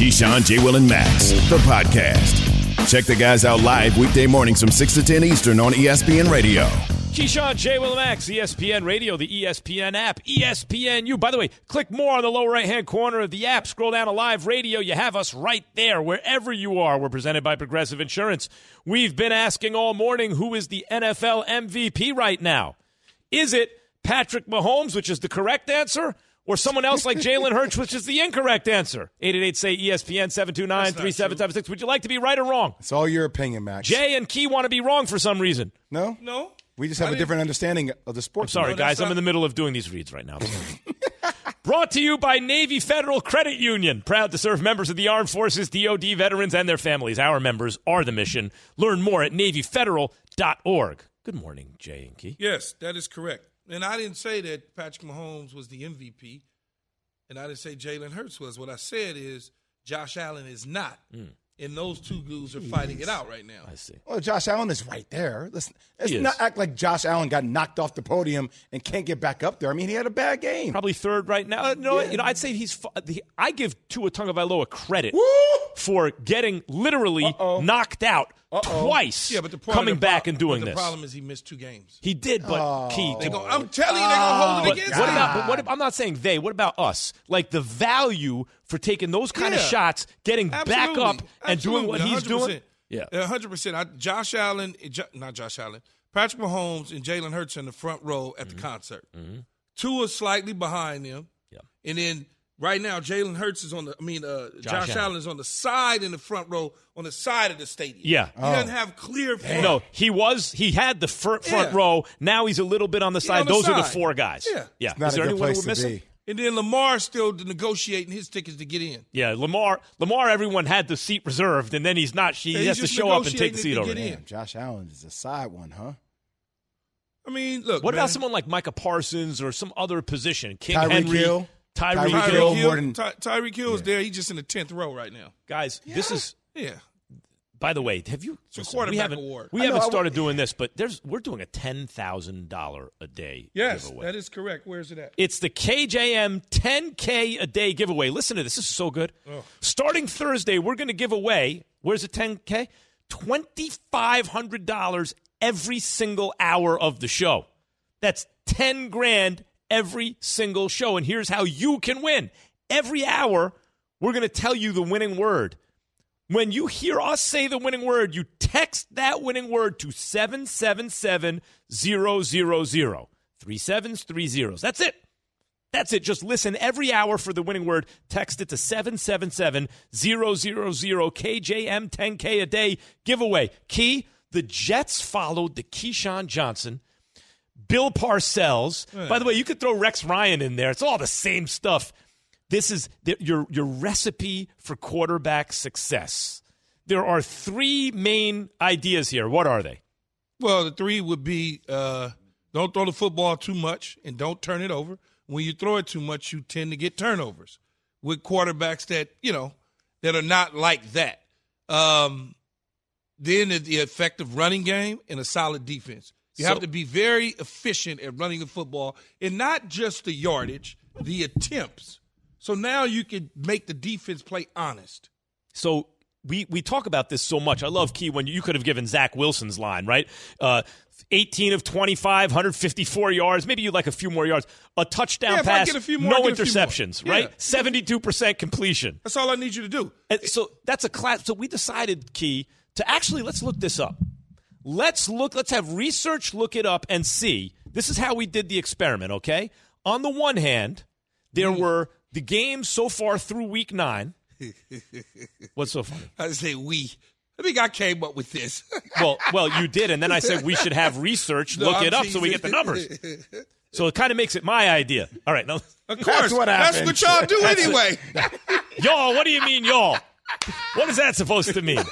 Keyshawn, J. Will, and Max, the podcast. Check the guys out live weekday mornings from 6 to 10 Eastern on ESPN Radio. Keyshawn, J. Will, and Max, ESPN Radio, the ESPN app, ESPNU. By the way, click more on the lower right hand corner of the app. Scroll down to live radio. You have us right there, wherever you are. We're presented by Progressive Insurance. We've been asking all morning who is the NFL MVP right now? Is it Patrick Mahomes, which is the correct answer? Or someone else like Jalen Hurts, which is the incorrect answer. 888 say ESPN 729 3776. Would you like to be right or wrong? It's all your opinion, Max. Jay and Key want to be wrong for some reason. No? No. We just have a different understanding of the sport. I'm sorry, No, guys. that's I'm in the middle of doing these reads right now. Brought to you by Navy Federal Credit Union. Proud to serve members of the Armed Forces, DoD veterans, and their families. Our members are the mission. Learn more at NavyFederal.org. Good morning, Jay and Key. Yes, that is correct. And I didn't say that Patrick Mahomes was the MVP, and I didn't say Jalen Hurts was. What I said is Josh Allen is not. And those two dudes are fighting it out right now. I see. Well, Josh Allen is right there. Listen, let's He is. not act like Josh Allen got knocked off the podium and can't get back up there. I mean, he had a bad game. Probably third right now. Uh, no, you know, I'd say he's. fu- The, I give Tua Tagovailoa credit Woo! for getting literally Uh-oh. knocked out Uh-oh. twice, Yeah, but the part coming the back pro- and doing but the this. problem is he missed two games. He did, but oh. Key. To- go, I'm telling you, they're gonna hold it but against what him. about? But what? I'm not saying they. What about us? Like the value for taking those kind of shots, getting back up, and doing what he's Absolutely. doing. Yeah. 100. percent I, Josh Allen, eh, not Josh Allen, Patrick Mahomes and Jalen Hurts in the front row at the mm-hmm. concert. Mm-hmm. Two are slightly behind them. Yeah. And then right now, Jalen Hurts is on the. I mean, uh, Josh, Allen. Allen is on the side in the front row on the side of the stadium. Yeah. He doesn't have clear. front. No, he was. He had the fir- front Yeah. row. Now he's a little bit on the side. on the Those are the four guys. Yeah. yeah. Not Is a there good anyone place we're missing? be. And then Lamar's still negotiating his tickets to get in. Yeah, Lamar. Lamar. Everyone had the seat reserved, and then he's not. She He has to show up and take the seat to over. get. Damn, Josh Allen is a side one, huh? I mean, look. What man. about someone like Micah Parsons or some other position? King Tyreek Henry, Hill. Tyreek Tyreek Hill. Hill. Tyreek Hill? more than- Ty- Tyreek Hill is there. He's just in the tenth row right now. Guys, this is. Yeah. By the way, have you? a listen, quarterback we haven't, award. We I know, haven't I- started doing this, but there's we're doing a ten thousand dollar a day Yes, giveaway. that is correct. Where's it at? It's the KJM 10K a day giveaway. Listen to this. This is so good. Starting Thursday, we're going to give away, where's the 10K? $2,500 every single hour of the show. That's 10 grand every single show. And here's how you can win. Every hour, we're going to tell you the winning word. When you hear us say the winning word, you text that winning word to 777 000. Three sevens, three zeros. That's it. That's it. Just listen every hour for the winning word. Text it to 777 000 KJM 10K a day giveaway. Key, the Jets followed the Keyshawn Johnson, Bill Parcells. By the way, you could throw Rex Ryan in there. It's all the same stuff. This is the, your, your recipe for quarterback success. There are three main ideas here. What are they? Well, the three would be uh, don't throw the football too much and don't turn it over. When you throw it too much, you tend to get turnovers with quarterbacks that you know that are not like that. Um, then the- the effective running game and a solid defense. You So- have to be very efficient at running the football and not just the yardage, the attempts. So now you can make the defense play honest. So we we talk about this so much. I love Key when you could have given Zach Wilson's line, right? Uh, 18 of 25, 154 yards. Maybe you'd like a few more yards. A touchdown Yeah, pass, a few more, no get a few more. interceptions, Yeah. right? 72% completion. That's all I need you to do. And so that's a class. So we decided, Key, to actually let's look this up. Let's look. Let's have research look it up and see. This is how we did the experiment. Okay. On the one hand, there hmm. were the games so far through week nine. What's so funny? I say we. I think I came up with this. Well, well, you did, and then I said we should have research No, look I'm it up so we get the numbers. So it kind of makes it my idea. All right, now, Of course, what that's what y'all do anyway. y'all. What do you mean, y'all? What is that supposed to mean?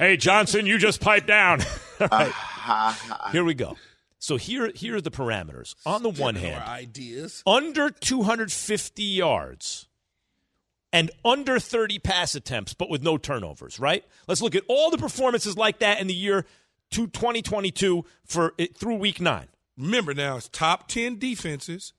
Hey, Johnson, you just pipe down. All right, here we go. So here, here are the parameters. On the one hand, ideas. under 250 yards and under 30 pass attempts, but with no turnovers, right? Let's look at all the performances like that in the year to 2022 for it, through week nine. Remember now, it's top ten defenses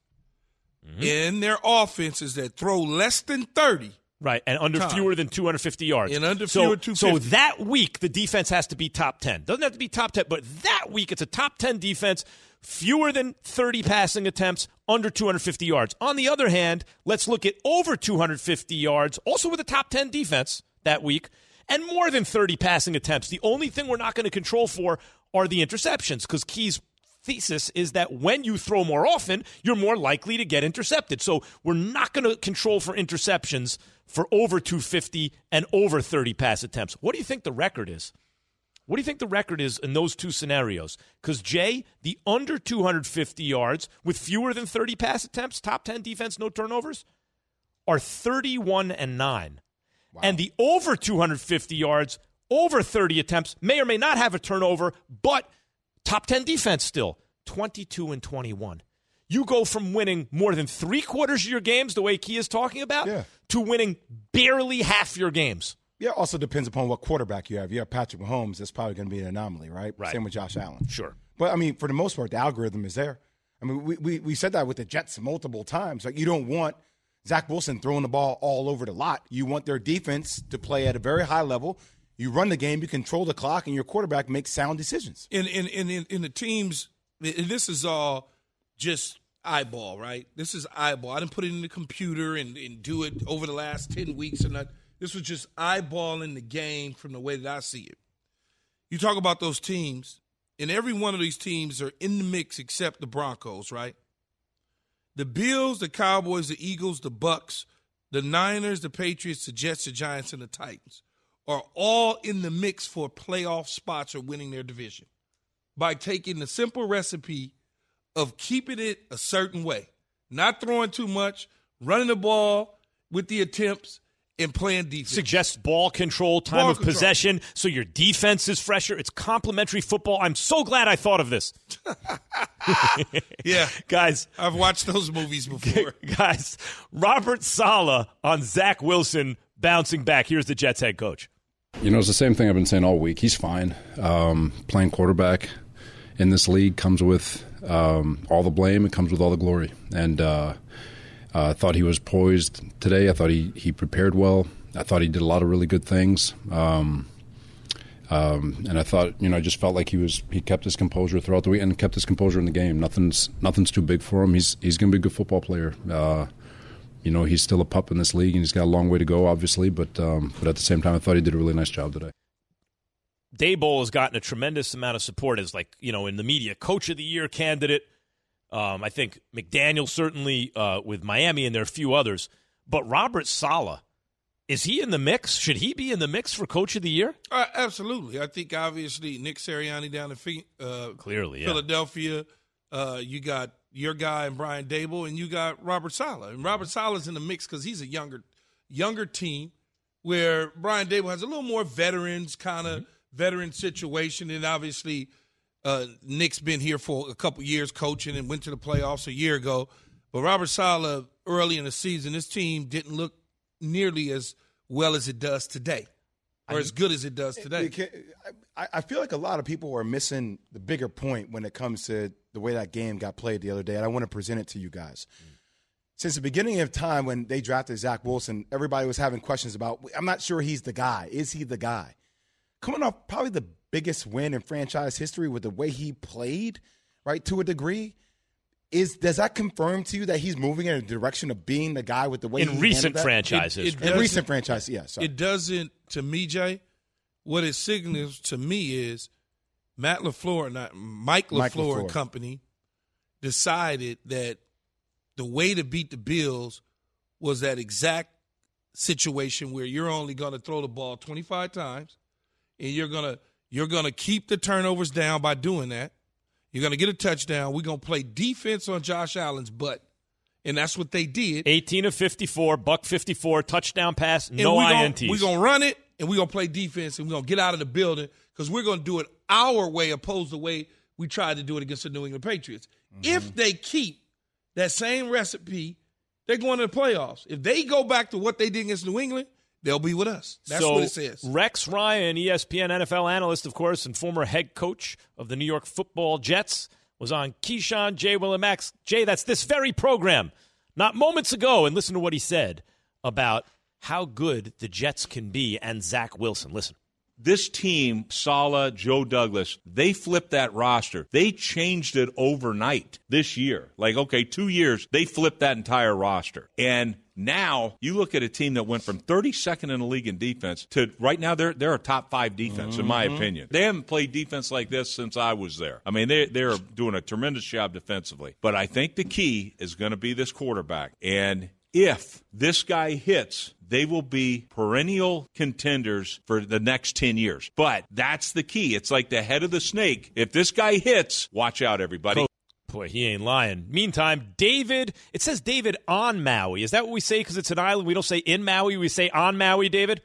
Mm-hmm. in their offenses that throw less than thirty. Right, and under Time. fewer than 250 yards. And under so, fewer So that week, the defense has to be top 10. Doesn't have to be top 10, but that week, it's a top 10 defense, fewer than 30 passing attempts, under 250 yards. On the other hand, let's look at over 250 yards, also with a top 10 defense that week, and more than 30 passing attempts. The only thing we're not going to control for are the interceptions, because Key's thesis is that when you throw more often, you're more likely to get intercepted. So we're not going to control for interceptions for over 250 and over 30 pass attempts. What do you think the record is? What do you think the record is in those two scenarios? Because, Jay, the under 250 yards with fewer than 30 pass attempts, top 10 defense, no turnovers, are 31 and 9. And the over 250 yards, over 30 attempts, may or may not have a turnover, but top 10 defense still, 22 and 21. You go from winning more than three quarters of your games, the way Key is talking about, Yeah. to winning barely half your games. Yeah, also depends upon what quarterback you have. You have Patrick Mahomes, that's probably going to be an anomaly, right? Right. Same with Josh Allen. Sure. But I mean, for the most part, the algorithm is there. I mean, we, we, we said that with the Jets multiple times. Like, you don't want Zach Wilson throwing the ball all over the lot. You want their defense to play at a very high level. You run the game, you control the clock, and your quarterback makes sound decisions. in in in in, the teams, this is all just eyeball, right? This is eyeball. I didn't put it in the computer and, and do it over the last ten weeks, or not. This was just eyeballing the game from the way that I see it. You talk about those teams, and every one of these teams are in the mix except the Broncos, right? The Bills, the Cowboys, the Eagles, the Bucs, the Niners, the Patriots, the Jets, the Giants, and the Titans are all in the mix for playoff spots or winning their division by taking the simple recipe of keeping it a certain way, not throwing too much, running the ball with the attempts, and playing defense. Suggest ball control, time Ball of control. possession, so your defense is fresher. It's complementary football. I'm so glad I thought of this. yeah, Guys, I've watched those movies before. guys, Robert Saleh on Zach Wilson bouncing back. Here's the Jets head coach. You know, it's the same thing I've been saying all week. He's fine. Um, playing quarterback in this league comes with um, all the blame. It comes with all the glory. And uh, uh, I thought he was poised today. I thought he, he prepared well. I thought he did a lot of really good things. Um, um, and I thought, you know, I just felt like he was he kept his composure throughout the week and kept his composure in the game. Nothing's nothing's too big for him. He's he's going to be a good football player. Uh, you know, he's still a pup in this league, and he's got a long way to go, obviously. But um, but at the same time, I thought he did a really nice job today. Day Daboll has gotten a tremendous amount of support as like you know in the media coach of the year candidate. Um, I think McDaniel certainly uh, with Miami and there are a few others, but Robert Saleh is he in the mix? Should he be in the mix for coach of the year? Uh, absolutely. I think obviously Nick Sirianni down in Phi- uh, Clearly, yeah. Philadelphia. Uh, you got your guy and Brian Daboll, and you got Robert Saleh. And Robert Saleh's in the mix because he's a younger, younger team, where Brian Daboll has a little more veterans kind of veteran situation, and obviously uh, Nick's been here for a couple years coaching and went to the playoffs a year ago. But Robert Saleh, early in the season, this team didn't look nearly as well as it does today, or as good as it does today. You can't- I, I feel like a lot of people are missing the bigger point when it comes to the way that game got played the other day, and I want to present it to you guys. Since the beginning of time when they drafted Zach Wilson, everybody was having questions about. I'm not sure he's the guy. Is he the guy? Coming off probably the biggest win in franchise history with the way he played, right to a degree. Is does that confirm to you that he's moving in a direction of being the guy with the way in he recent that? franchises. It- it In doesn't- recent franchise, yeah. Sorry. It doesn't to me, Jay. What it signals to me is Matt Lafleur, not Mike Mike Lafleur and company, decided that the way to beat the Bills was that exact situation where you're only going to throw the ball 25 times, and you're gonna you're gonna keep the turnovers down by doing that, You're going to get a touchdown. We're going to play defense on Josh Allen's butt. And that's what they did. 18 of 54, buck 54, touchdown pass, And no we INTs. We're going to run it, and we're going to play defense, and we're going to get out of the building because we're going to do it our way opposed to the way we tried to do it against the New England Patriots. Mm-hmm. If they keep that same recipe, they're going to the playoffs. If they go back to what they did against New England, they'll be with us. That's so what it says. Rex Ryan, ESPN NFL analyst, of course, and former head coach of the New York Football Jets, was on Keyshawn, Jay, Will, and Max. Jay, that's this very program, not moments ago. And listen to what he said about how good the Jets can be and Zach Wilson. Listen. this team, Saleh, Joe Douglas, they flipped that roster. They changed it overnight this year. Like, okay, two years, they flipped that entire roster. And now you look at a team that went from 32nd in the league in defense to right now they're they're a top five defense in my mm-hmm. opinion. They haven't played defense like this since I was there. I mean they they're doing a tremendous job defensively. But I think the key is going to be this quarterback. And if this guy hits, they will be perennial contenders for the next 10 years. But that's the key. It's like the head of the snake. If this guy hits, watch out, everybody. Boy, he ain't lying. Meantime, David, it says David on Maui. Is that what we say because it's an island? We don't say in Maui, we say on Maui, David?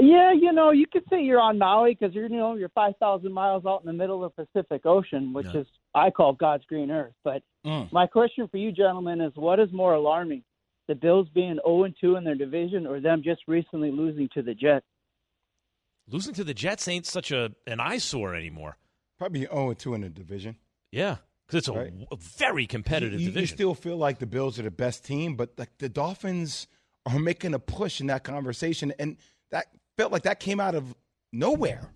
Yeah, you know, you could say you're on Maui because you're, you know, you're 5,000 miles out in the middle of the Pacific Ocean, which is I call God's green earth. But mm. my question for you, gentlemen, is what is more alarming, the Bills being 0 and 2 in their division, or them just recently losing to the Jets? Losing to the Jets ain't such a an eyesore anymore. Probably 0 2 in the division. Yeah, because it's a, Right. a very competitive you, you division. still feel like the Bills are the best team, but like the Dolphins are making a push in that conversation, and that felt like that came out of nowhere.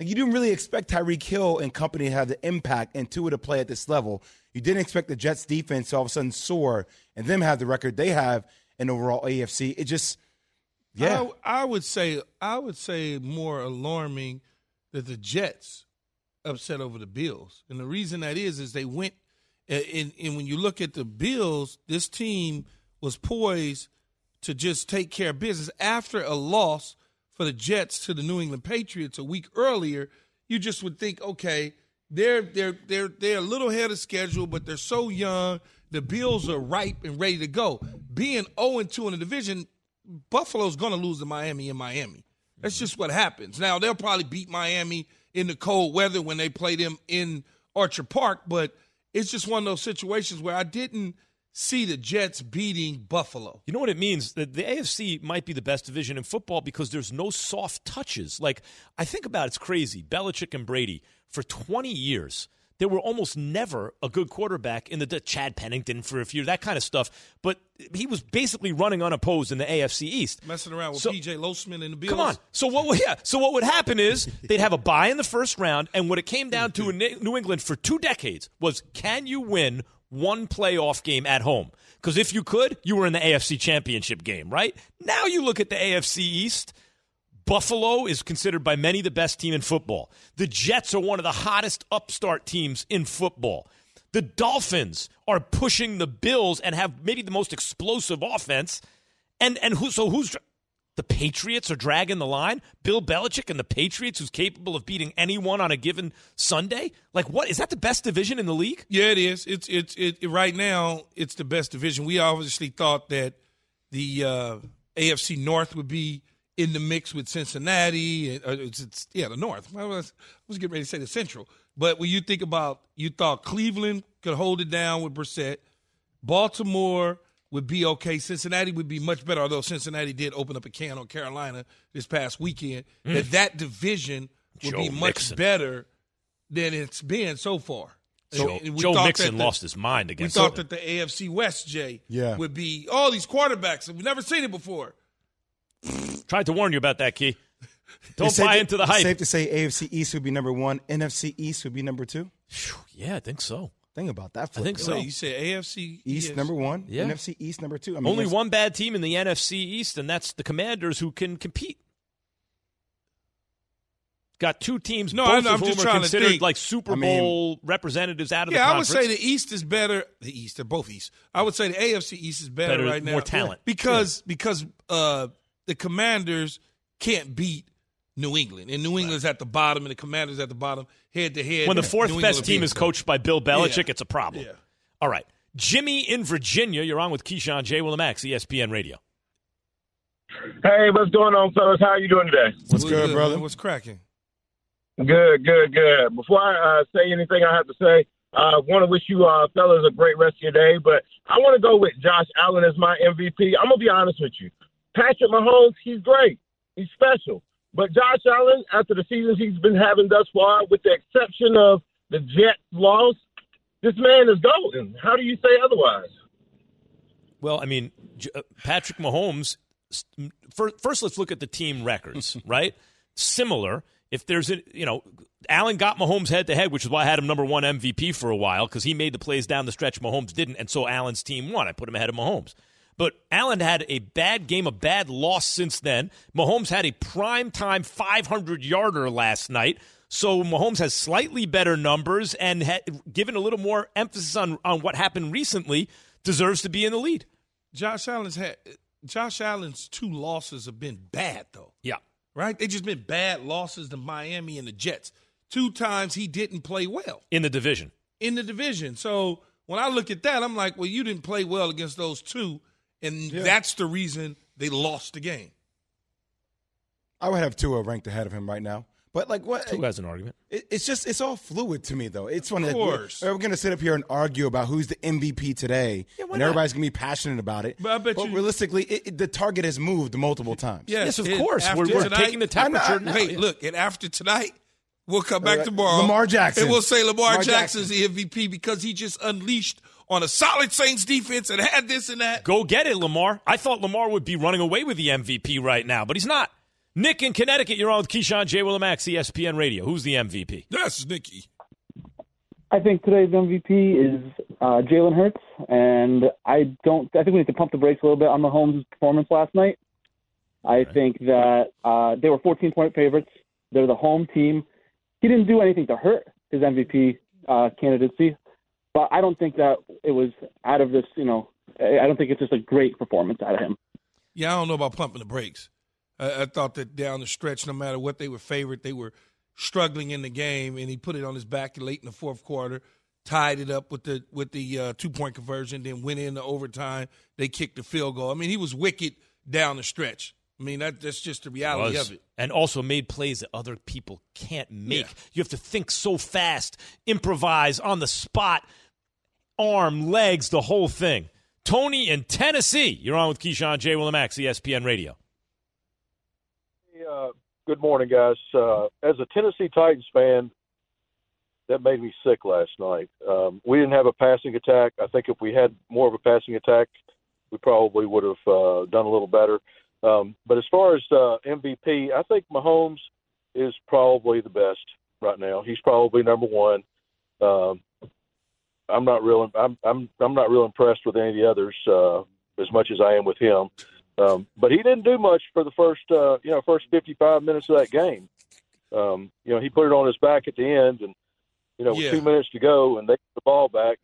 Like you didn't really expect Tyreek Hill and company to have the impact and Tua to play at this level. You didn't expect the Jets defense to all of a sudden soar and them have the record they have in overall AFC. It just, yeah, I, I would say I would say more alarming that the Jets upset over the Bills, and the reason that is is they went and, and when you look at the Bills, this team was poised to just take care of business after a loss for the Jets to the New England Patriots a week earlier. You just would think, okay, they're they're they're they're a little ahead of schedule, but they're so young. The Bills are ripe and ready to go. Being 0 and 2 in the division, Buffalo's going to lose to Miami in Miami. That's just what happens. Now they'll probably beat Miami in the cold weather when they play them in Orchard Park, but it's just one of those situations where I didn't see the Jets beating Buffalo. You know what it means? The, the AFC might be the best division in football because there's no soft touches. Like, I think about it, it's crazy. Belichick and Brady, for 20 years, there were almost never a good quarterback in the Chad Pennington for a few, that kind of stuff. But he was basically running unopposed in the AFC East. Messing around with So- PJ Losman and the Bills. Come on. So what? Would, yeah. So what would happen is they'd have a bye in the first round, and what it came down to in New England for two decades was can you win one playoff game at home? Because if you could, you were in the AFC Championship game, right? Now you look at the AFC East. Buffalo is considered by many the best team in football. The Jets are one of the hottest upstart teams in football. The Dolphins are pushing the Bills and have maybe the most explosive offense. And and who so who's the Patriots are dragging the line? Bill Belichick and the Patriots who's capable of beating anyone on a given Sunday? Like what is that the best division in the league? Yeah, it is. It's it's it, right now. It's the best division. We obviously thought that the uh, AFC North would be in the mix with Cincinnati. And, uh, it's, it's, yeah, the North. I was, I was getting ready to say the Central, but when you think about, you thought Cleveland could hold it down with Brissett. Baltimore would be okay. Cincinnati would be much better, although Cincinnati did open up a can on Carolina this past weekend. That that division would Joe be much Mixon. better than it's been so far. Joe, And we Joe Mixon the- lost his mind against. We against thought that the AFC West, Jay, Yeah. would be all these quarterbacks. We've never seen it before. Tried to warn you about that, Key. Don't It's safe buy to- into the it's hype. Safe to say AFC East would be number one, NFC East would be number two. Yeah, I think so. Think about that. For I think so. Wait, you say AFC East yes. number one, Yeah. NFC East number two. I mean, Only one bad team in the NFC East, and that's the Commanders who can compete. Got two teams, No, both I of know, I'm whom just are considered like Super I mean- Bowl representatives out of the Yeah, I would conference. say the East is better. The East, they're both East. I would say the AFC East is better, Better, right now. more talent. because because uh, the Commanders can't beat New England. And New England's at the bottom, and the Commanders at the bottom, head to head. When the fourth New best England team is them. coached by Bill Belichick, Yeah. it's a problem. Yeah. All right. Jimmy in Virginia, you're on with Keyshawn J. Will and Max, ESPN Radio. Hey, what's going on, fellas? How are you doing today? What's What's good, brother? man? What's cracking? Good, good, good. Before I uh, say anything I have to say, I uh, want to wish you uh, fellas a great rest of your day, but I want to go with Josh Allen as my MVP. I'm going to be honest with you. Patrick Mahomes, he's great. He's special. But Josh Allen, after the seasons he's been having thus far, with the exception of the Jets loss, this man is golden. How do you say otherwise? Well, I mean, uh, Patrick Mahomes. First, first, let's look at the team records, right? Similar. If there's a, you know, Allen got Mahomes head to head, which is why I had him number one MVP for a while because he made the plays down the stretch. Mahomes didn't, and so Allen's team won. I put him ahead of Mahomes. But Allen had a bad game, a bad loss since then. Mahomes had a prime time 500 yarder last night. So Mahomes has slightly better numbers and ha- given a little more emphasis on, on what happened recently, deserves to be in the lead. Josh Allen's had Josh Allen's two losses have been bad though. Yeah. Right? They just been bad losses to Miami and the Jets. Two times he didn't play well In the division. in the division. So when I look at that, I'm like, well, you didn't play well against those two, and that's the reason they lost the game. I would have Tua ranked ahead of him right now. But like what? Who has an argument? It, it's just it's all fluid to me though. It's funny. Of like, we're- course. we're, going to sit up here and argue about who's the MVP today, Yeah, and everybody's going to be passionate about it. But I bet you- realistically, it, it- the target has moved multiple times. Yes, of and course. We're, we're taking the temperature. I know, now. Hey, look, and after tonight, we'll come back Uh, tomorrow. Lamar Jackson. And we'll say Lamar, Lamar Jackson's the MVP because he just unleashed on a solid Saints defense and had this and that. Go get it, Lamar. I thought Lamar would be running away with the MVP right now, but he's not. Nick in Connecticut, you're on with Keyshawn J. Willimax, ESPN Radio. Who's the MVP? That's Nicky. I think today's MVP is uh, Jalen Hurts, and I don't. I think we need to pump the brakes a little bit on Mahomes' performance last night. I think that uh, they were 14 point favorites. They're the home team. He didn't do anything to hurt his MVP uh, candidacy, but I don't think that it was out of this. You know, I I don't think it's just a great performance out of him. Yeah, I don't know about pumping the brakes. I, I thought that down the stretch, no matter what they were favored, they were struggling in the game, and he put it on his back late in the fourth quarter, tied it up with the with the uh, two point conversion, then went into overtime. They kicked the field goal. I mean, he was wicked down the stretch. I mean, that, that's just the reality Was. of it. And also made plays that other people can't make. Yeah. You have to think so fast, improvise on the spot, arm, legs, the whole thing. Tony in Tennessee, you're on with Keyshawn J. Willimax, ESPN Radio. Uh, good morning, guys. Uh, as a Tennessee Titans fan, that made me sick last night. Um, we didn't have a passing attack. I think if we had more of a passing attack, we probably would have uh, done a little better. Um, but as far as uh, MVP, I think Mahomes is probably the best right now. He's probably number one. Um, I'm not real. I'm I'm I'm not real impressed with any of the others uh, as much as I am with him. Um, but he didn't do much for the first, uh, you know, first 55 minutes of that game. Um, you know, he put it on his back at the end, and you know, Yeah. two minutes to go, and they get the ball back.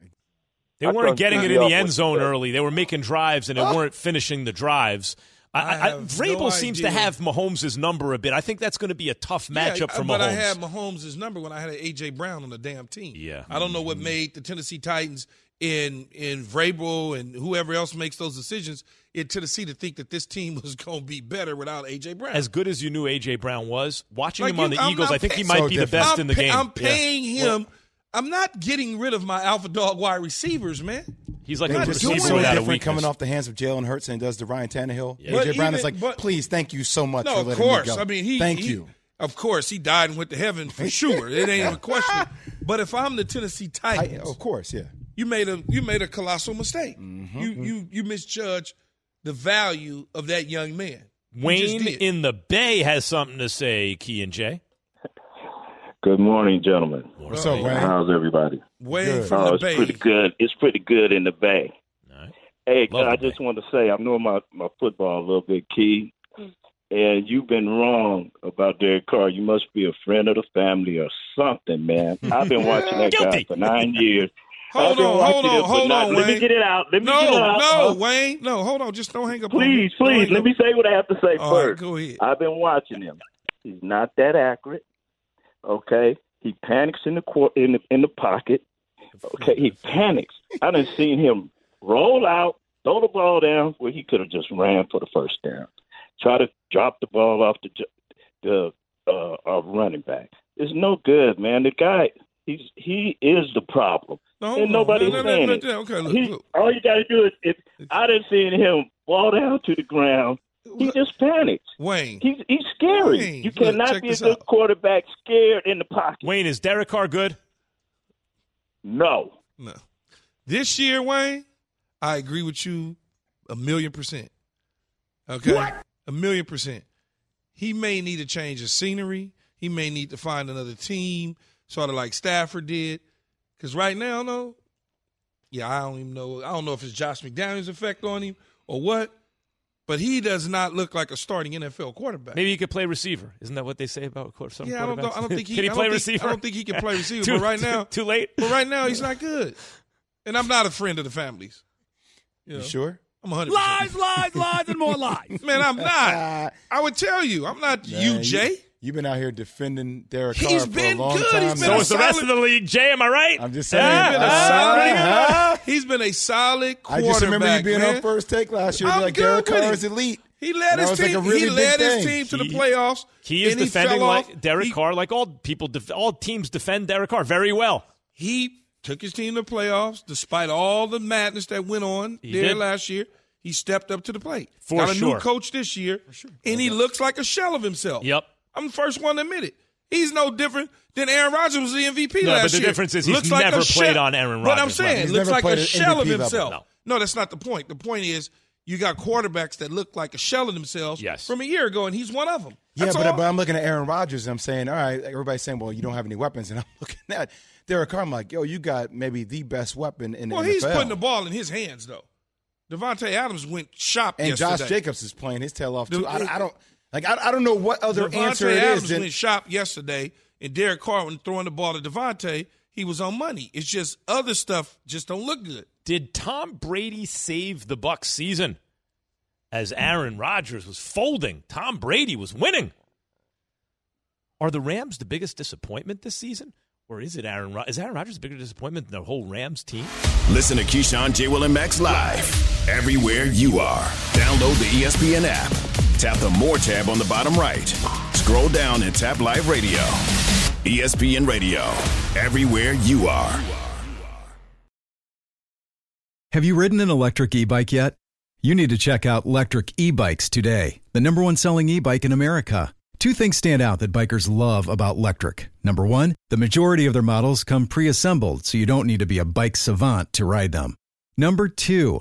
They I weren't getting it in the end zone early. They were making drives and they weren't finishing the drives. I, I I, Vrabel no seems to have Mahomes' number a bit. I think that's going to be a tough matchup yeah, for Mahomes. But I had Mahomes' number when I had A.J. Brown on the damn team. Yeah. I don't know what mm-hmm. made the Tennessee Titans in in Vrabel and whoever else makes those decisions in Tennessee to think that this team was going to be better without A.J. Brown. as good as you knew AJ Brown was, watching Like him on the I'm Eagles, I think he might So be the best I'm in the pay- game. I'm Yeah. paying him. I'm not getting rid of my alpha dog wide receivers, man. He's like They a just receiver so without different weakness. coming off the hands of Jalen Hurts and does to Ryan Tannehill. But AJ Brown even- is like, but- please, thank you so much No, for of letting course. me go. I mean, he. thank he- you. Of course, he died and went to heaven for sure. It ain't even a question. But if I'm the Tennessee I, Titans, of course, yeah. you made a you made a colossal mistake. Mm-hmm. You you you misjudged the value of that young man. Wayne in the Bay has something to say, Key and Jay. Good morning, gentlemen. What's up, Wayne? How's everybody? Wayne Good. from oh, the it's Bay. pretty good. It's pretty good in the Bay. All right. Hey, Love I the just want to say I know my my football a little bit, Key, and you've been wrong about Derek Carr. You must be a friend of the family or something, man. I've been watching that guy for nine years. I've Hold been on, watching hold him on, for hold nine- on, Let me get it out. Let me get it No, out. no, Uh, Wayne. No, hold on. Just don't hang up. on me. Please, please, let up. me say what I have to say All right, first. go ahead. I've been watching him. He's not that accurate. Okay, he panics in the court in the in the pocket. Okay, he panics. I done seen him roll out, throw the ball down where he could have just ran for the first down. Try to drop the ball off the the uh, uh, running back. It's no good, man. The guy, he's he is the problem, No, and nobody's no, no, saying no, it. no, okay, look, He- look. all you got to do is, if I didn't see him fall down to the ground, he just panics. Wayne. He's he's scary. Wayne, you cannot check be a good out. quarterback scared in the pocket. Wayne, is Derek Carr good? No. No. This year, Wayne, I agree with you a million percent. Okay? A million percent. He may need to change his scenery. He may need to find another team, sort of like Stafford did. Because right now, no. Yeah, I don't even know. I don't know if it's Josh McDaniels' effect on him or what, but he does not look like a starting NFL quarterback. Maybe he could play receiver. Isn't that what they say about quar- some Yeah, I don't, know. I don't think he can he play don't think- receiver. I don't think he can play receiver. Too- but right now, too late. But right now, he's not good. And I'm not a friend of the families. You, know? sure? I'm 100. Lies, lies, lies, and more lies. Man, I'm not. I would tell you, I'm not you, Man, Jay. You, have been out here defending Derek He's Carr for been a long good. time. He's been now. So is the rest of the league, Jay. Am I right? I'm just saying. Ah, He's been a ah, solid. ah. He's been a solid quarterback. I just remember you being man. on first take last year. I'm like good Derek with Carr it. is elite. He led And that his was like team. a really he led his thing. team to the He- playoffs. He is and he defending fell like off. Derek He- Carr, like all people, def- all teams defend Derek Carr very well. He took his team to the playoffs despite all the madness that went on He there did. last year. He stepped up to the plate. For Got a sure. new coach this year, and he looks like a shell of himself. Yep. I'm the first one to admit it. He's no different than Aaron Rodgers was the MVP No, last year. but the year. difference is he's looks like never a played shell- on Aaron Rodgers. But I'm saying, level. He's looks like a shell of MVP level. himself. No. No, that's not the point. The point is you got quarterbacks that look like a shell of themselves Yes. from a year ago, and he's one of them. Yeah, but, all. but I'm looking at Aaron Rodgers and I'm saying, all right, everybody's saying, well, you don't have any weapons. And I'm looking at Derek Carr. I'm like, yo, you got maybe the best weapon in the NFL. well, he's putting the ball in his hands, though. Davante Adams went shop and yesterday. Josh Jacobs is playing his tail off, too. Dude, I, I don't like. I, I don't know what other Davante answer it Adams is. Than, went shop yesterday, and Derek Carr when throwing the ball to Davante, he was on money. It's just other stuff just don't look good. Did Tom Brady save the Bucs season? As Aaron Rodgers was folding, Tom Brady was winning. Are the Rams the biggest disappointment this season? Or is it Aaron Rod- Is Aaron Rodgers a bigger disappointment than the whole Rams team? Listen to Keyshawn, J. Will, and Max live everywhere you are. Download the ESPN app. Tap the More tab on the bottom right. Scroll down and tap Live Radio. ESPN Radio, everywhere you are. Have you ridden an electric e bike yet? You need to check out Lectric E Bikes today, the number one selling e bike in America. Two things stand out that bikers love about Lectric. Number one, the majority of their models come pre assembled, so you don't need to be a bike savant to ride them. Number two,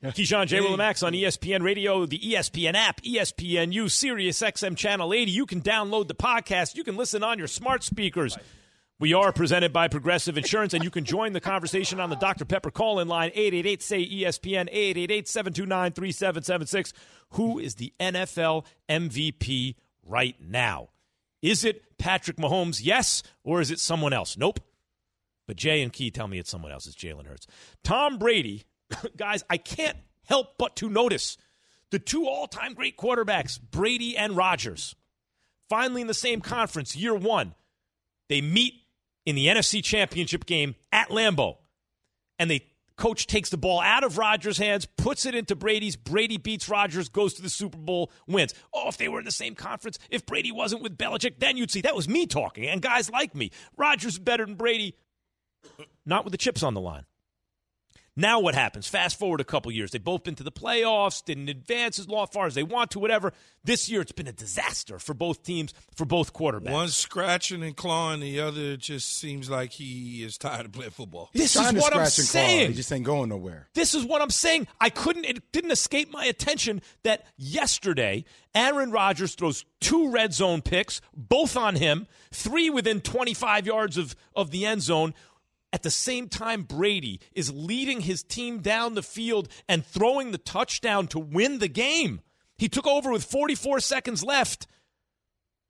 Keyshawn J. Will and Max on ESPN Radio, the ESPN app, ESPNU, Sirius XM Channel 80. You can download the podcast. You can listen on your smart speakers. We are presented by Progressive Insurance, and you can join the conversation on the Dr. Pepper call in line 888 say ESPN 888 729 3776. Who is the NFL MVP right now? Is it Patrick Mahomes? Yes. Or is it someone else? Nope. But Jay and Key tell me it's someone else. It's Jalen Hurts. Tom Brady, guys, I can't help but to notice the two all time great quarterbacks, Brady and Rodgers, finally in the same conference, year one. They meet in the NFC Championship game at Lambeau. And the coach takes the ball out of Rodgers' hands, puts it into Brady's. Brady beats Rodgers, goes to the Super Bowl, wins. Oh, if they were in the same conference, if Brady wasn't with Belichick, then you'd see that was me talking and guys like me. Rodgers is better than Brady, not with the chips on the line. Now what happens? Fast forward a couple years. They've both been to the playoffs, didn't advance as far as they want to, whatever. This year it's been a disaster for both teams, for both quarterbacks. One scratching and clawing, the other just seems like he is tired of playing football. This is what I'm saying. He just ain't going nowhere. This is what I'm saying. I couldn't, it didn't escape my attention that yesterday, Aaron Rodgers throws two red zone picks, both on him, three within 25 yards of, of the end zone. At the same time, Brady is leading his team down the field and throwing the touchdown to win the game. He took over with 44 seconds left.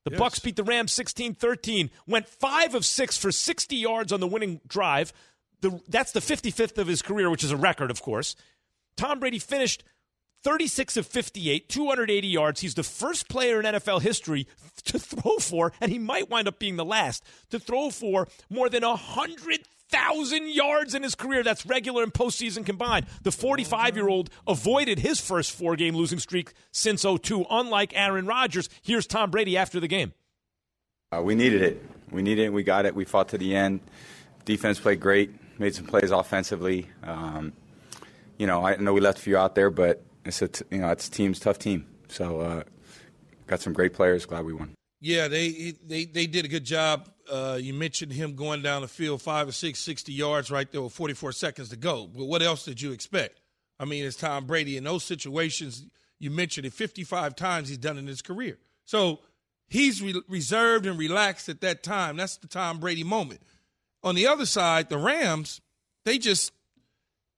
The Yes. Bucs beat the Rams 16-13, went 5 of 6 for 60 yards on the winning drive. The, that's the 55th of his career, which is a record, of course. Tom Brady finished 36 of 58, 280 yards. He's the first player in NFL history to throw for, and he might wind up being the last, to throw for more than 100,000 yards in his career. That's regular and postseason combined. The 45 year old avoided his first four game losing streak since 02, unlike Aaron Rodgers. Here's Tom Brady after the game. Uh, we needed it. We needed it. We got it. We fought to the end. Defense played great. Made some plays offensively. Um, you know, I know we left a few out there, but it's a t- you know it's team's tough team. So uh, got some great players. Glad we won. Yeah, they they they did a good job. Uh, you mentioned him going down the field five or six, 60 yards right there with 44 seconds to go. But what else did you expect? I mean, it's Tom Brady in those situations. You mentioned it 55 times he's done in his career. So he's re- reserved and relaxed at that time. That's the Tom Brady moment. On the other side, the Rams, they just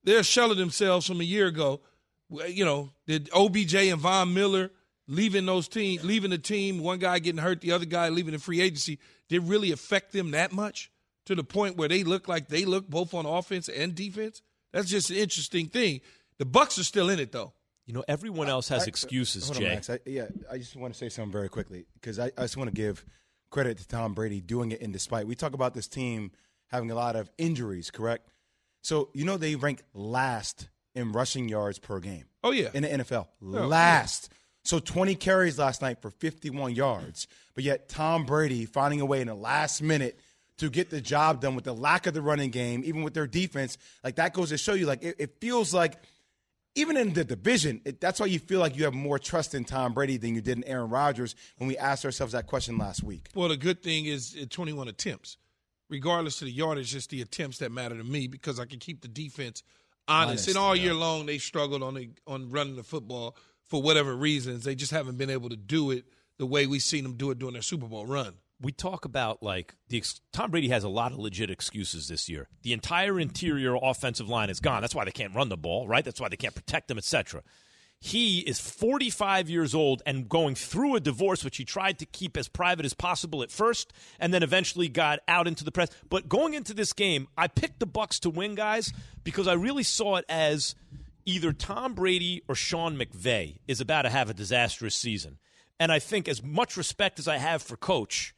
they're shelling themselves from a year ago. You know, did OBJ and Von Miller leaving those team, leaving the team, one guy getting hurt, the other guy leaving the free agency, did really affect them that much to the point where they look like they look both on offense and defense? That's just an interesting thing. The Bucs are still in it though. You know, everyone else has I- excuses, hold on, Jay. Max. I, yeah, I just want to say something very quickly because I, I just want to give credit to Tom Brady doing it in despite. We talk about this team having a lot of injuries, correct? So you know they rank last in rushing yards per game. Oh yeah, in the NFL, oh, yeah. last. So 20 carries last night for 51 yards, but yet Tom Brady finding a way in the last minute to get the job done with the lack of the running game, even with their defense. Like that goes to show you, like it, it feels like even in the division, it, that's why you feel like you have more trust in Tom Brady than you did in Aaron Rodgers when we asked ourselves that question last week. Well, the good thing is uh, 21 attempts. Regardless of the yardage, it's the attempts that matter to me because I can keep the defense honest. Honest, and all yeah. year long, they struggled on the, on running the football for whatever reasons. They just haven't been able to do it the way we've seen them do it during their Super Bowl run. we talk about like the ex- Tom Brady has a lot of legit excuses this year. The entire interior offensive line is gone. That's why they can't run the ball, right? That's why they can't protect them, etc. He is 45 years old and going through a divorce, which he tried to keep as private as possible at first, and then eventually got out into the press. But going into this game, I picked the Bucs to win, guys, because I really saw it as either Tom Brady or Sean McVay is about to have a disastrous season. And I think, as much respect as I have for Coach,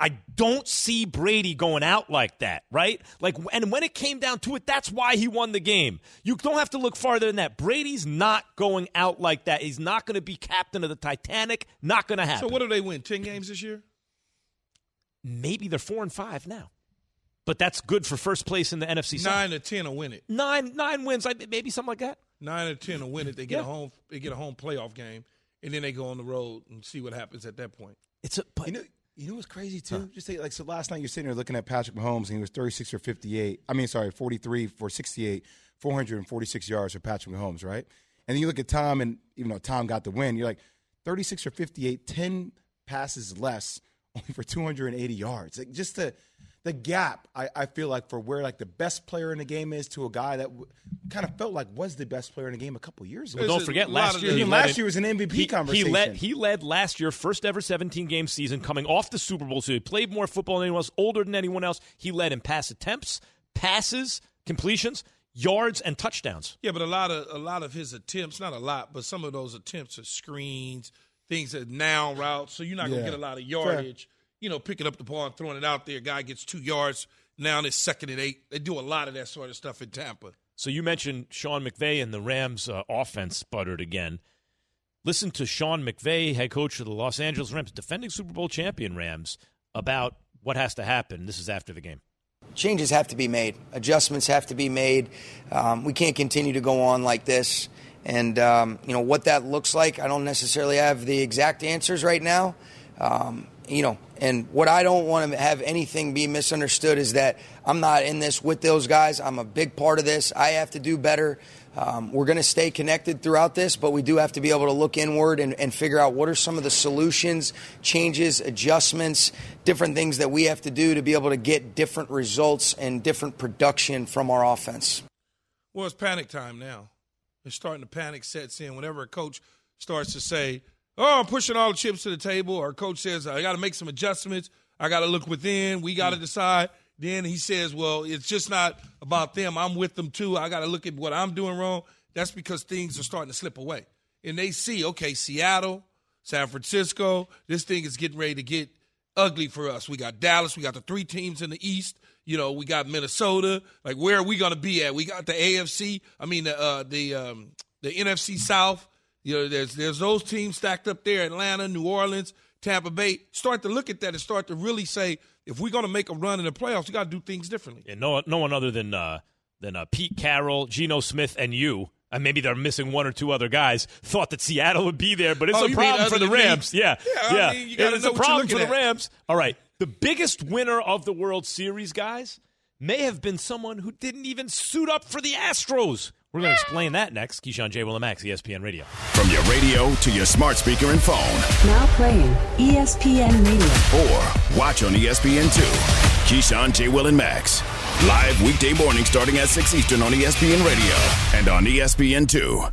I don't see Brady going out like that, right? Like, and when it came down to it, that's why he won the game. You don't have to look farther than that. Brady's not going out like that. He's not going to be captain of the Titanic. Not going to happen. So, what do they win? 10 games this year? Maybe they're four and five now, but that's good for first place in the NFC South. Nine or 10 will win it. Nine, nine wins, maybe something like that. Nine or 10 will win it. They get Yeah. a home. They get a home playoff game, and then they go on the road and see what happens at that point. It's a, but you know, you know what's crazy too? Just say, like so. Last night you're sitting there looking at Patrick Mahomes, and he was 36 or 58. I mean, sorry, 43 for 68, 446 yards for Patrick Mahomes, right? And then you look at Tom, and even though Tom got the win, you're like 36 or 58, 10 passes less, only for 280 yards. Like just to the gap I, I feel like for where like the best player in the game is to a guy that w- kind of felt like was the best player in the game a couple years ago. Well, don't forget last year. he last year was an MVP he, conversation. He led. He led last year, first ever 17 game season, coming off the Super Bowl. So he played more football than anyone else, older than anyone else. He led in pass attempts, passes, completions, yards, and touchdowns. Yeah, but a lot of a lot of his attempts, not a lot, but some of those attempts are screens, things that now routes. So you're not gonna get a lot of Fair. Yardage. You know, picking up the ball and throwing it out there. Guy gets two yards. Now it's second and eight. They do a lot of that sort of stuff in Tampa. So you mentioned Sean McVay and the Rams' uh, offense sputtered again. Listen to Sean McVay, head coach of the Los Angeles Rams, defending Super Bowl champion Rams, about what has to happen. This is after the game. changes have to be made, adjustments have to be made. Um, we can't continue to go on like this. And, um, you know, what that looks like, I don't necessarily have the exact answers right now. Um, you know, and what I don't want to have anything be misunderstood is that I'm not in this with those guys. I'm a big part of this. I have to do better. Um, we're going to stay connected throughout this, but we do have to be able to look inward and, and figure out what are some of the solutions, changes, adjustments, different things that we have to do to be able to get different results and different production from our offense. Well, it's panic time now. It's starting to panic sets in whenever a coach starts to say, "Oh, I'm pushing all the chips to the table," or a coach says, "I got to make some adjustments. I got to look within. We got to decide." Then he says, "Well, it's just not about them. I'm with them too. I got to look at what I'm doing wrong." That's because things are starting to slip away, and they see, okay, Seattle, San Francisco, this thing is getting ready to get ugly for us. We got Dallas, we got the three teams in the East. You know, we got Minnesota. Like, where are we going to be at? We got the AFC. I mean, the uh, the um, the NFC South. You know, there's there's those teams stacked up there: Atlanta, New Orleans, Tampa Bay. Start to look at that and start to really say, if we're going to make a run in the playoffs, we got to do things differently. And no, no one other than uh, than uh, Pete Carroll, Geno Smith, and you. And maybe they're missing one or two other guys. Thought that Seattle would be there, but it's Oh, a problem for the? Rams. Yeah, Yeah, I mean, it's a problem for looking the at. Rams. All right, the biggest winner of the World Series, guys, may have been someone who didn't even suit up for the Astros. We're going to explain that next. Keyshawn J. Willimax, ESPN Radio. From your radio to your smart speaker and phone, Now playing ESPN Radio. or watch on E ESPN2. Keyshawn, J. Will, and Max. Live weekday morning starting at 6 Eastern on ESPN Radio and on E ESPN2.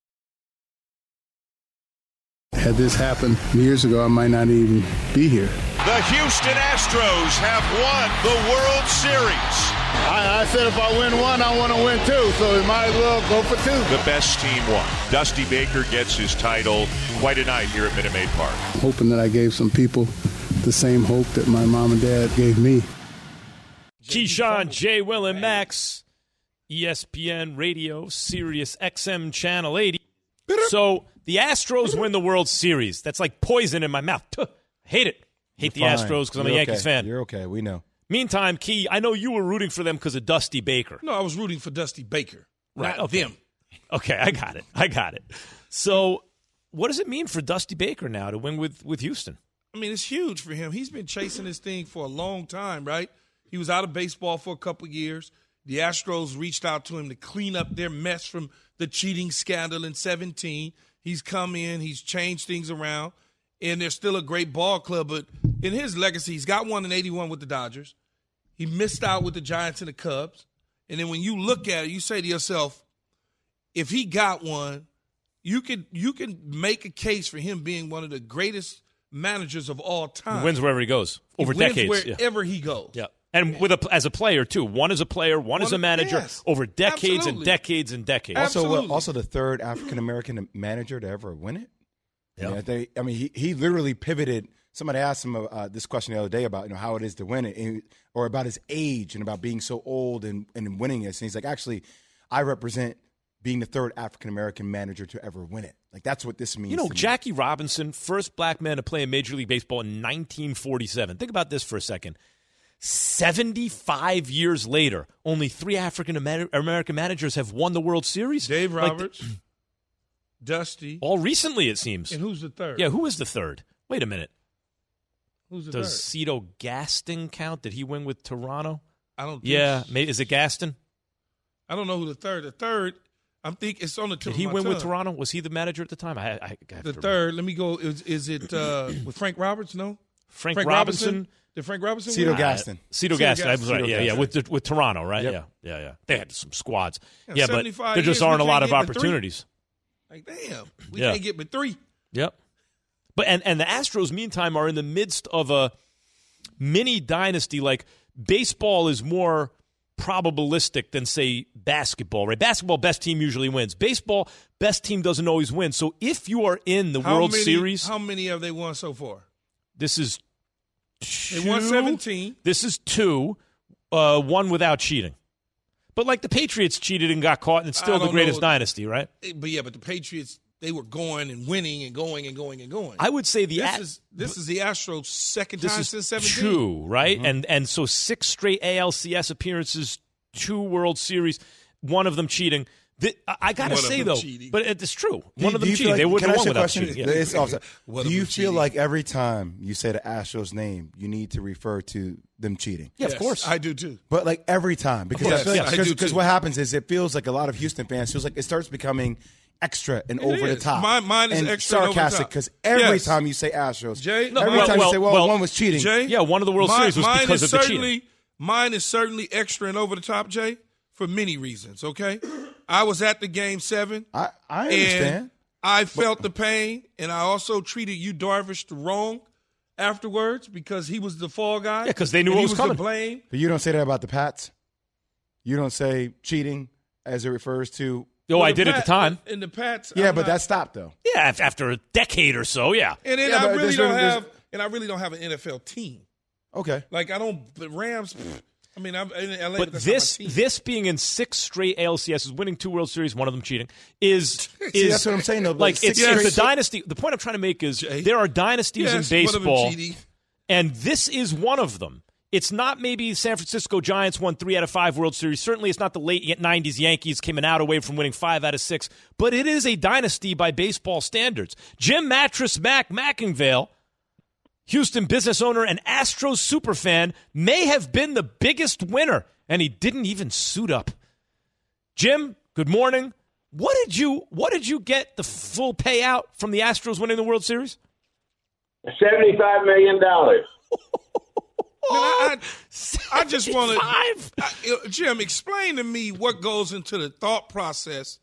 Had this happened years ago, I might not even be here. The Houston Astros have won the World Series. I, I said if I win one, I want to win two, so we might as well go for two. The best team won. Dusty Baker gets his title. Quite a night here at Minute Maid Park. Hoping that I gave some people the same hope that my mom and dad gave me. Keyshawn, J. Will, and Max, ESPN Radio, Sirius XM Channel 80. So the Astros win the World Series. That's like poison in my mouth. Tuh. Hate it. Hate You're the fine. Astros because I'm a You're Yankees okay. fan. You're okay. We know. Meantime, Key, I know you were rooting for them because of Dusty Baker. No, I was rooting for Dusty Baker. Right. not Okay. them. Okay, I got it. I got it. So, what does it mean for Dusty Baker now to win with with Houston? I mean, it's huge for him. He's been chasing this thing for a long time, right? He was out of baseball for a couple years. The Astros reached out to him to clean up their mess from the cheating scandal in 17. He's come in, he's changed things around, and they're still a great ball club. But in his legacy, he's got one in 81 with the Dodgers. He missed out with the Giants and the Cubs. And then when you look at it, you say to yourself, if he got one, you could you can make a case for him being one of the greatest managers of all time. He wins wherever he goes over He wins decades. yeah. wherever he goes. Yeah. And with a, as a player too, one as a player, one, as a manager, yes. over decades Absolutely. and decades and decades. Also, what, also the third African American manager to ever win it. Yeah. Yeah, they, I mean, he, he literally pivoted. Somebody asked him uh, this question the other day about you know how it is to win it, and, or about his age and about being so old and, and winning this. And he's like, actually, I represent being the third African American manager to ever win it. Like that's what this means. You know, to me. Jackie Robinson, first black man to play in Major League Baseball in 1947. Think about this for a second. 75 years later, only three African American managers have won the World Series. Dave Like, Roberts, Dusty, all recently, it seems. and who's the third? Yeah, who is the third? Wait a minute. Who's the Does third? Cito Gaston count? Did he win with Toronto? I don't. Think Yeah, so. is it Gaston? I don't know who the third. The third, I'm think it's on the Did he win with. Toronto? Was he the manager at the time? I, I, I The to remember. third. Let me go. Is, is it uh, with Frank Roberts? No. Frank, Robinson. Did Frank Robinson? Cito win? Gaston. Cito Cito Gaston. I was Gaston. right. Yeah, yeah. With the, with Toronto, right? Yep. Yeah, yeah, yeah. They had some squads. Yeah, Yeah, but 75 there just aren't a lot of get but three. opportunities. Like damn, we Yeah. can't get but three. Yep. But and and the Astros, meantime, are in the midst of a mini dynasty. Like baseball is more probabilistic than say basketball. Right? Basketball, best team usually wins. Baseball, best team doesn't always win. So if you are in the How World many, Series, How many have they won so far? This is They won two. 17. This is two, uh, one without cheating. But like the Patriots cheated and got caught, and it's still the greatest know. dynasty, right? Eh, But yeah, but the Patriots they were going and winning and going and going and going. I would say the this A- is this is the Astros' second this time since seventeen. two, right? Mm-hmm. And and so six straight ALCS appearances, two World Series, one of them cheating. Th- I, I gotta One say though, cheating. but it's true. Do- One of them you cheating. like- they can wouldn't I have ask won a without question? cheating. Yeah. It's Do you feel cheating? like every time you say the Astros name, you need to refer to them cheating? Yeah, of course. I do too. But like every time, because Yes, I feel yes, like do because too. what happens is it feels like a lot of Houston fans feels like it starts becoming extra and It over the top. Mine- mine is and extra and over the sarcastic because every Yes. time you say Astros, Jay, every no, time well, you say, well, well, one was cheating. Jay, Yeah, one of the World mine, Series was because of the cheating. Mine is certainly extra and over the top, Jay, for many reasons. Okay, I was at the game seven. I, I and understand. I felt the pain, and I also treated Yu Darvish the wrong afterwards because he was the fall guy. Yeah, because they knew and what he was was coming. to blame. But you don't say that about the Pats. You don't say cheating as it refers to. Oh, Well, I the did at the time. In the Pats, Yeah, I'm but not- that stopped though. Yeah, after a decade or so, yeah. And then Yeah, I really don't have, and I really don't have an NFL team. Okay. Like I don't. The Rams. pfft, I mean, I'm in LA. But this this being in six straight ALCSs, winning two World Series, one of them cheating, is See, is that's what I'm saying, though, Like it's, it's a dynasty. The point I'm trying to make is there are dynasties Yes, in one of them baseball, and this is one of them. It's not maybe San Francisco Giants won three out of five World Series. Certainly, it's not the late '90s Yankees coming out away from winning five out of six. But it is a dynasty by baseball standards. Jim Mattress Mack McIngvale. Houston business owner and Astros superfan, may have been the biggest winner, and he didn't even suit up. Jim, good morning. What did you What did you get the full payout from the Astros winning the World Series? Seventy-five million dollars. I, I just want to, Jim, explain to me what goes into the thought process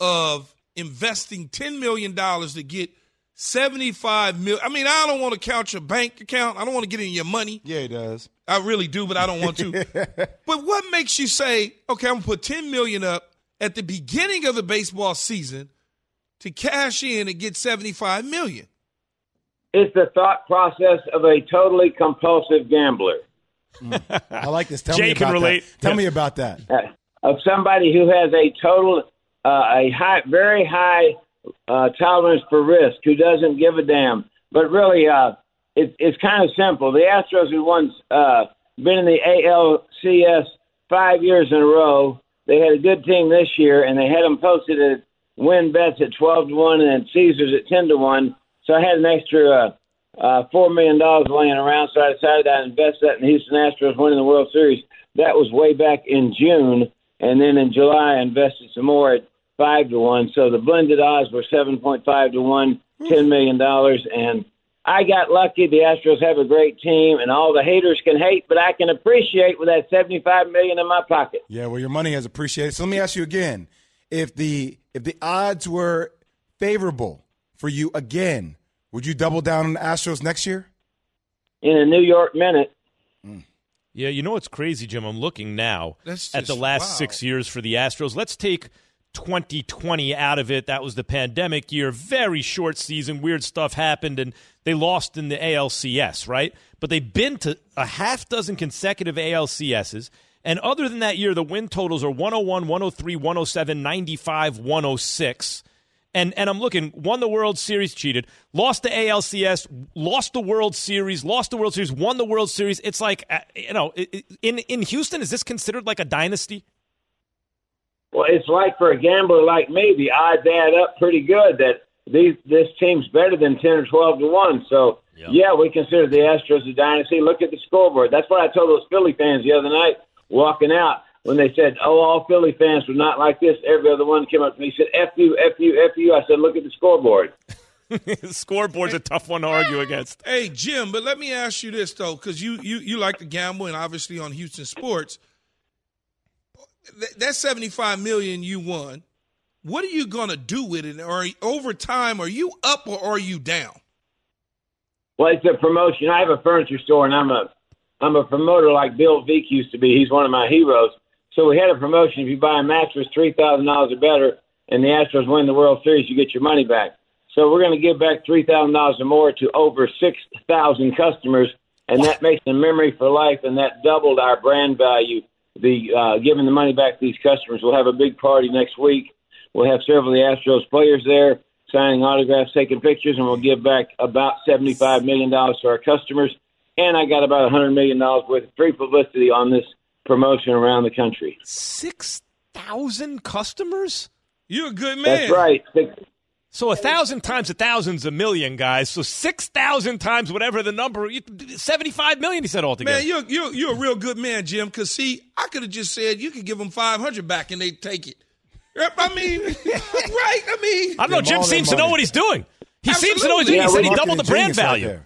of investing ten million dollars to get seventy-five mil. I mean, I don't want to count your bank account. I don't want to get in your money. Yeah, he does. I really do, but I don't want to. but what makes you say, okay, I'm gonna put ten million up at the beginning of the baseball season to cash in and get seventy-five million? It's the thought process of a totally compulsive gambler. I like this. Tell Jay me about can relate. That. Tell Yeah. me about that. Uh, of somebody who has a total, uh, a high, very high uh, tolerance for risk, who doesn't give a damn. But really, uh, it, it's kind of simple. The Astros have once uh, been in the ALCS five years in a row, they had a good team this year, and they had them posted at win bets at twelve to one, and Caesars at ten to one. So I had an extra uh, uh, four million dollars laying around, so I decided I'd invest that in the Houston Astros winning the World Series. That was way back in June, and then in July I invested some more at five to one. So the blended odds were seven point five to one, hmm. ten million dollars, and I got lucky. The Astros have a great team, and all the haters can hate, but I can appreciate with that seventy-five million in my pocket. Yeah, well, your money has appreciated. So let me ask you again: if the if the odds were favorable for you again, would you double down on the Astros next year? In a New York minute. Hmm. Yeah, you know what's crazy, Jim? I'm looking now That's at the last wow. six years for the Astros. Let's take 2020 out of it. That was the pandemic year. Very short season. Weird stuff happened, and they lost in the ALCS, right? But they've been to a half dozen consecutive ALCSs. And other than that year, the win totals are 101, 103, 107, 95, 106. And and I'm looking, won the World Series, cheated, lost the ALCS, lost the World Series, lost the World Series, won the World Series. It's like, uh, you know, in in Houston, is this considered like a dynasty? Well, it's like for a gambler like me, the odds add up pretty good that these this team's better than ten or twelve to one. So yeah, we consider the Astros a dynasty. Look at the scoreboard. That's what I told those Philly fans the other night walking out when they said, "Oh, all Philly fans were not like this." Every other one came up to me and said, "F you, F you, F you." I said, "Look at the scoreboard." Scoreboard's a tough one to argue against. Hey Jim, but let me ask you this though, because you, you you like to gamble and obviously on Houston sports, Th- that seventy five million you won. What are you gonna do with it? Or over time, are you up or are you down? Well, it's a promotion. I have a furniture store, and I'm a I'm a promoter like Bill Veeck used to be. He's one of my heroes. So we had a promotion. If you buy a mattress three thousand dollars or better, and the Astros win the World Series, you get your money back. So we're going to give back three thousand dollars or more to over six thousand customers, and that makes a memory for life, and that doubled our brand value. The uh, giving the money back to these customers. We'll have a big party next week. We'll have several of the Astros players there signing autographs, taking pictures, and we'll give back about seventy-five million dollars to our customers. And I got about a hundred million dollars worth of free publicity on this promotion around the country. Six thousand customers? You're a good man. That's right. Six- So a thousand times a thousand's a million, guys. So six thousand times whatever the number, seventy-five million. He said altogether. Man, you're you're you're a real good man, Jim. Because see, I could have just said you could give them five hundred back and they would take it. I mean, right? I mean, I don't know. Jim seems to know what he's doing. He seems to know what he's doing. Yeah, He said he doubled the brand value.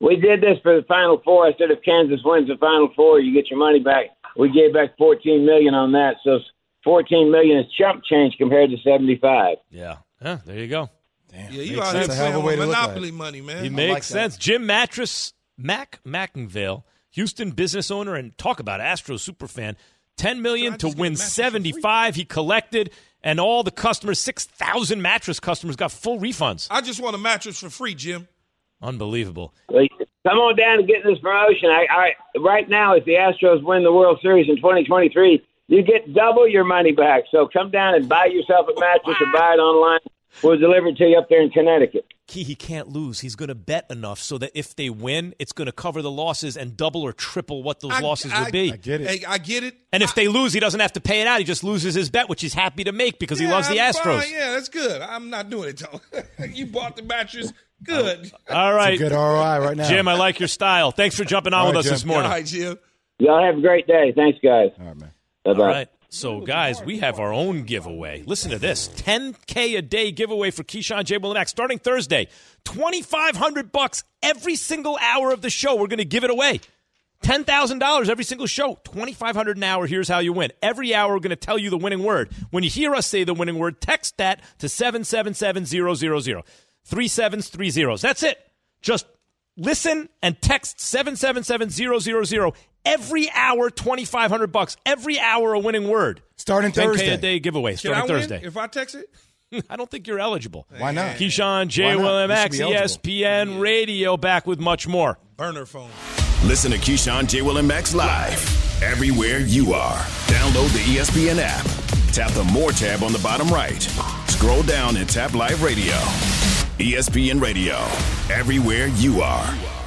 We did this for the Final Four. I said if Kansas wins the Final Four, you get your money back. We gave back fourteen million on that. So fourteen million is chump change compared to seventy-five. Yeah. Yeah, there you go. yeah, you out here sense. playing with monopoly money, man. He makes sense. Jim Mattress, Mack McIngvale, Houston business owner, and talk about Astros super fan. Ten million to win seventy-five. He collected, and all the customers, six thousand mattress customers, got full refunds. I just want a mattress for free, Jim. Unbelievable. Come on down and get this promotion. I, I right now, if the Astros win the World Series in 2023, you get double your money back. So come down and buy yourself a mattress or buy it online. We'll deliver it to you up there in Connecticut. Key, he can't lose. He's going to bet enough so that if they win, it's going to cover the losses and double or triple what those losses would be. Hey, I get it. And if they lose, he doesn't have to pay it out. He just loses his bet, which he's happy to make because he loves the I'm Astros. fine. Yeah, that's good. I'm not doing it though. you bought the mattress. Good. All right. good ROI right now. Jim, I like your style. Thanks for jumping on All with right, us Jim. this morning. All right, Jim. Y'all have a great day. Thanks, guys. All right, man. Bye-bye. All right. So, guys, we have our own giveaway. Listen to this 10K a day giveaway for Keyshawn J. Will and Max starting Thursday. 2500 bucks every single hour of the show. We're going to give it away. $10,000 every single show. 2500 an hour. Here's how you win. Every hour, we're going to tell you the winning word. When you hear us say the winning word, text that to 777000. Three sevens, three zeros. That's it. Just listen and text 777000 every hour 2500 bucks every hour a winning word Starting 10K Thursday. a day giveaway Can starting I win Thursday if I text it? I don't think you're eligible Why not? Keyshawn J Why not? William X be eligible. ESPN Radio back with much more Burner phone. Listen to Keyshawn J. Will and Max live everywhere you are. Download the ESPN app. Tap the More tab on the bottom right. Scroll down and tap Live Radio. ESPN Radio, everywhere you are.